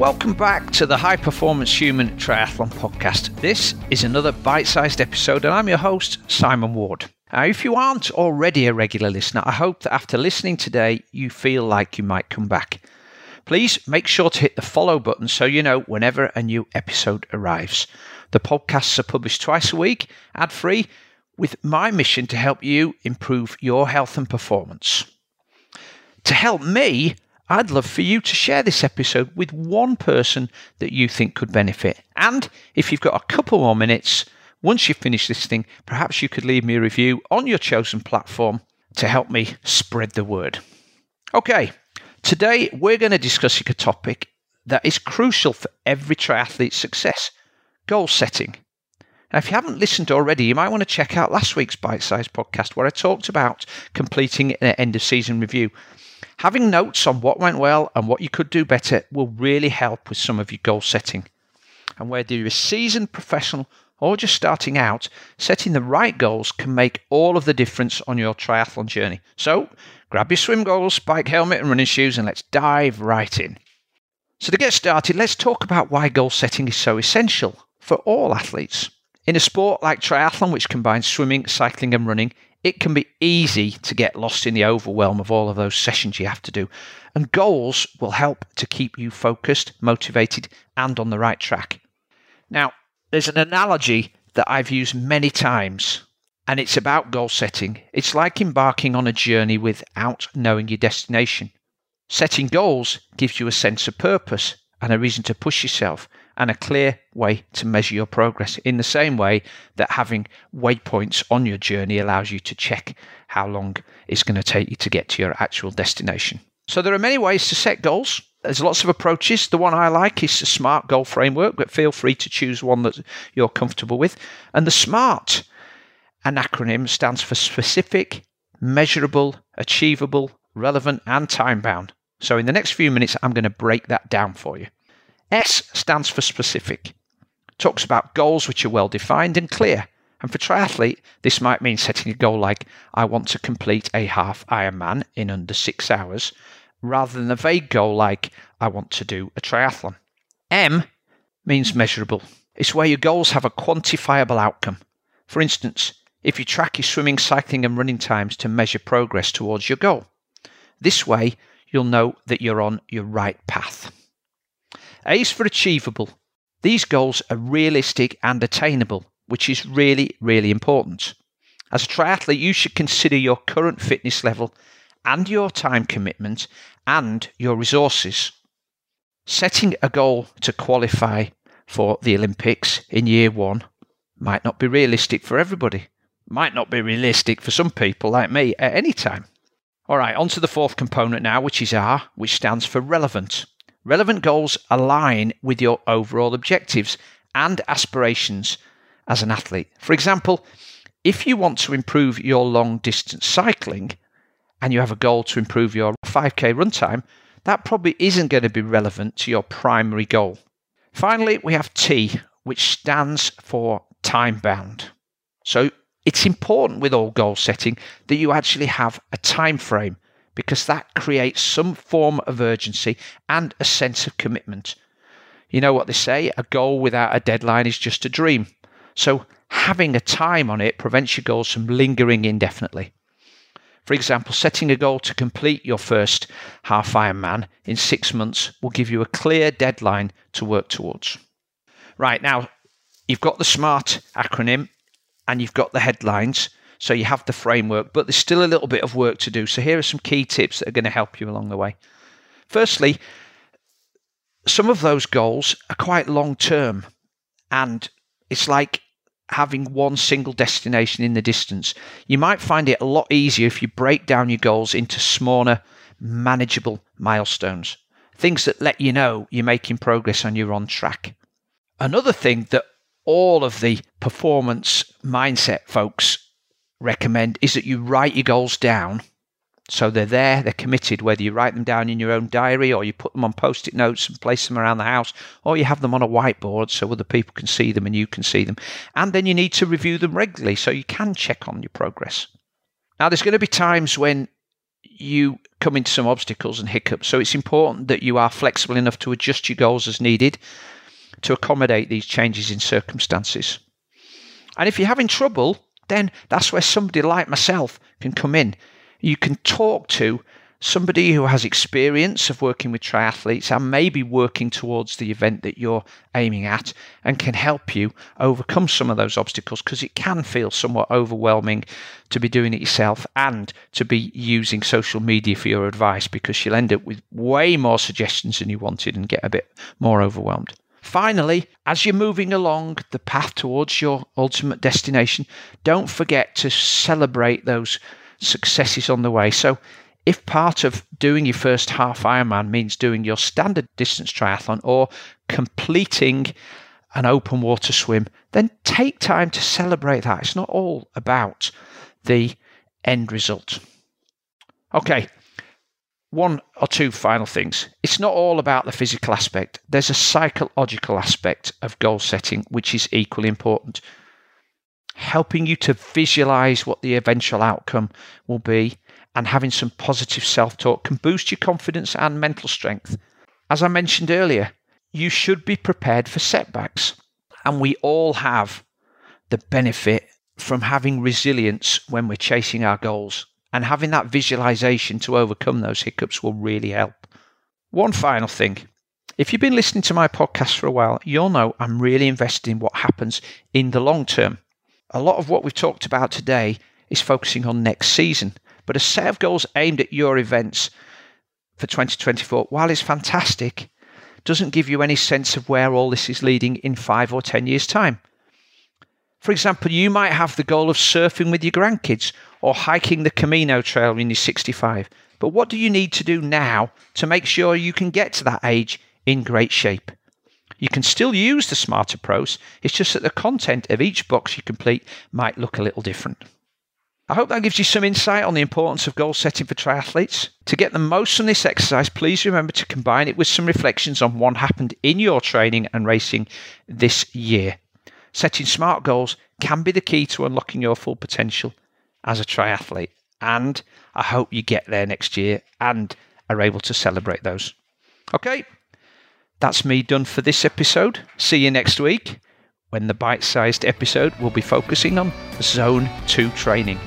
Welcome back to the High Performance Human Triathlon Podcast. This is another bite sized episode, and I'm your host, Simon Ward. Now, if you aren't already a regular listener, I hope that after listening today, you feel like you might come back. Please make sure to hit the follow button so you know whenever a new episode arrives. The podcasts are published twice a week, ad free, with my mission to help you improve your health and performance. To help me, I'd love for you to share this episode with one person that you think could benefit. And if you've got a couple more minutes, once you've finished thing, perhaps you could leave me a review on your chosen platform to help me spread the word. Okay, today we're going to discuss a topic that is crucial for every triathlete's success goal setting. Now, if you haven't listened already, you might want to check out last week's bite sized podcast where I talked about completing an end of season review. Having notes on what went well and what you could do better will really help with some of your goal setting. And whether you're a seasoned professional or just starting out, setting the right goals can make all of the difference on your triathlon journey. So, grab your swim goggles, bike helmet, and running shoes, and let's dive right in. So, to get started, let's talk about why goal setting is so essential for all athletes. In a sport like triathlon, which combines swimming, cycling, and running, it can be easy to get lost in the overwhelm of all of those sessions you have to do. And goals will help to keep you focused, motivated, and on the right track. Now, there's an analogy that I've used many times, and it's about goal setting. It's like embarking on a journey without knowing your destination. Setting goals gives you a sense of purpose and a reason to push yourself and a clear way to measure your progress in the same way that having waypoints on your journey allows you to check how long it's going to take you to get to your actual destination. So there are many ways to set goals. There's lots of approaches. The one I like is the SMART goal framework, but feel free to choose one that you're comfortable with. And the SMART, an acronym, stands for specific, measurable, achievable, relevant, and time bound. So in the next few minutes, I'm going to break that down for you. S stands for specific. Talks about goals which are well defined and clear. And for triathlete, this might mean setting a goal like, I want to complete a half Ironman in under six hours, rather than a vague goal like, I want to do a triathlon. M means measurable. It's where your goals have a quantifiable outcome. For instance, if you track your swimming, cycling, and running times to measure progress towards your goal. This way, you'll know that you're on your right path. A is for achievable. These goals are realistic and attainable, which is really, really important. As a triathlete, you should consider your current fitness level and your time commitment and your resources. Setting a goal to qualify for the Olympics in year one might not be realistic for everybody. Might not be realistic for some people like me at any time. All right, on to the fourth component now, which is R, which stands for relevant. Relevant goals align with your overall objectives and aspirations as an athlete. For example, if you want to improve your long distance cycling and you have a goal to improve your 5k run time, that probably isn't going to be relevant to your primary goal. Finally, we have T, which stands for time bound. So it's important with all goal setting that you actually have a time frame because that creates some form of urgency and a sense of commitment. You know what they say a goal without a deadline is just a dream. So, having a time on it prevents your goals from lingering indefinitely. For example, setting a goal to complete your first half Ironman in six months will give you a clear deadline to work towards. Right now, you've got the SMART acronym and you've got the headlines. So you have the framework, but there's still a little bit of work to do. So here are some key tips that are going to help you along the way. Firstly, some of those goals are quite long term, and it's like having one single destination in the distance. You might find it a lot easier if you break down your goals into smaller, manageable milestones, things that let you know you're making progress and you're on track. Another thing that all of the performance mindset folks recommend is that you write your goals down. So they're there, they're committed, whether you write them down in your own diary or you put them on post it notes and place them around the house, or you have them on a whiteboard so other people can see them and you can see them. And then you need to review them regularly so you can check on your progress. Now, there's going to be times when you come into some obstacles and hiccups. So it's important that you are flexible enough to adjust your goals as needed to accommodate these changes in circumstances. And if you're having trouble, then that's where somebody like myself can come in. You can talk to somebody who has experience of working with triathletes and maybe working towards the event that you're aiming at and can help you overcome some of those obstacles because it can feel somewhat overwhelming to be doing it yourself and to be using social media for your advice because you'll end up with way more suggestions than you wanted and get a bit more overwhelmed. Finally, as you're moving along the path towards your ultimate destination, don't forget to celebrate those successes on the way. So, if part of doing your first half Ironman means doing your standard distance triathlon or completing an open water swim, then take time to celebrate that. It's not all about the end result. Okay, one or two final things. It's not all about the physical aspect, there's a psychological aspect of goal setting which is equally important. Helping you to visualize what the eventual outcome will be and having some positive self talk can boost your confidence and mental strength. As I mentioned earlier, you should be prepared for setbacks. And we all have the benefit from having resilience when we're chasing our goals. And having that visualization to overcome those hiccups will really help. One final thing if you've been listening to my podcast for a while, you'll know I'm really invested in what happens in the long term. A lot of what we've talked about today is focusing on next season. But a set of goals aimed at your events for 2024, while it's fantastic, doesn't give you any sense of where all this is leading in five or 10 years' time. For example, you might have the goal of surfing with your grandkids or hiking the Camino Trail when you're 65. But what do you need to do now to make sure you can get to that age in great shape? You can still use the smart approach, it's just that the content of each box you complete might look a little different. I hope that gives you some insight on the importance of goal setting for triathletes. To get the most from this exercise, please remember to combine it with some reflections on what happened in your training and racing this year. Setting smart goals can be the key to unlocking your full potential as a triathlete. And I hope you get there next year and are able to celebrate those. Okay, that's me done for this episode. See you next week when the bite sized episode will be focusing on zone 2 training.